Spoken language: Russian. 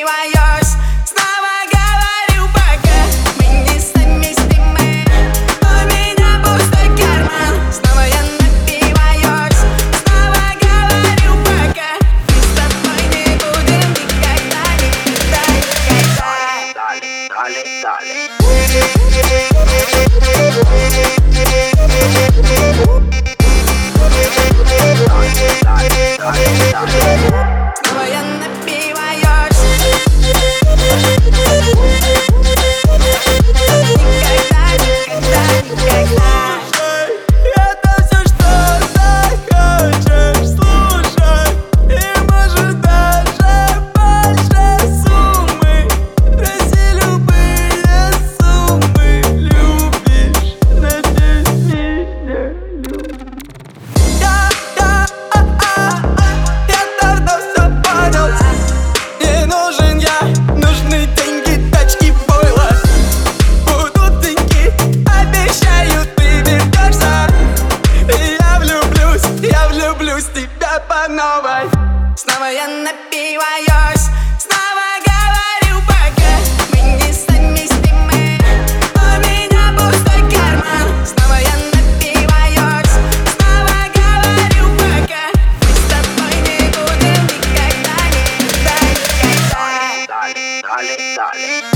сомневаюсь Снова говорю пока Мы не совместимы. У меня пустой карман Снова напиваюсь. Снова говорю пока Мы с тобой не будем никогда. Никогда, никогда Далее, далее, далее Thank. С тебя по новой. Снова я напиваюсь, снова говорю пока Мы не совместимы, у меня пустой карман. Снова я напиваюсь, снова говорю пока Мы с тобой не будем никогда, никогда, никогда Далее, далее, далее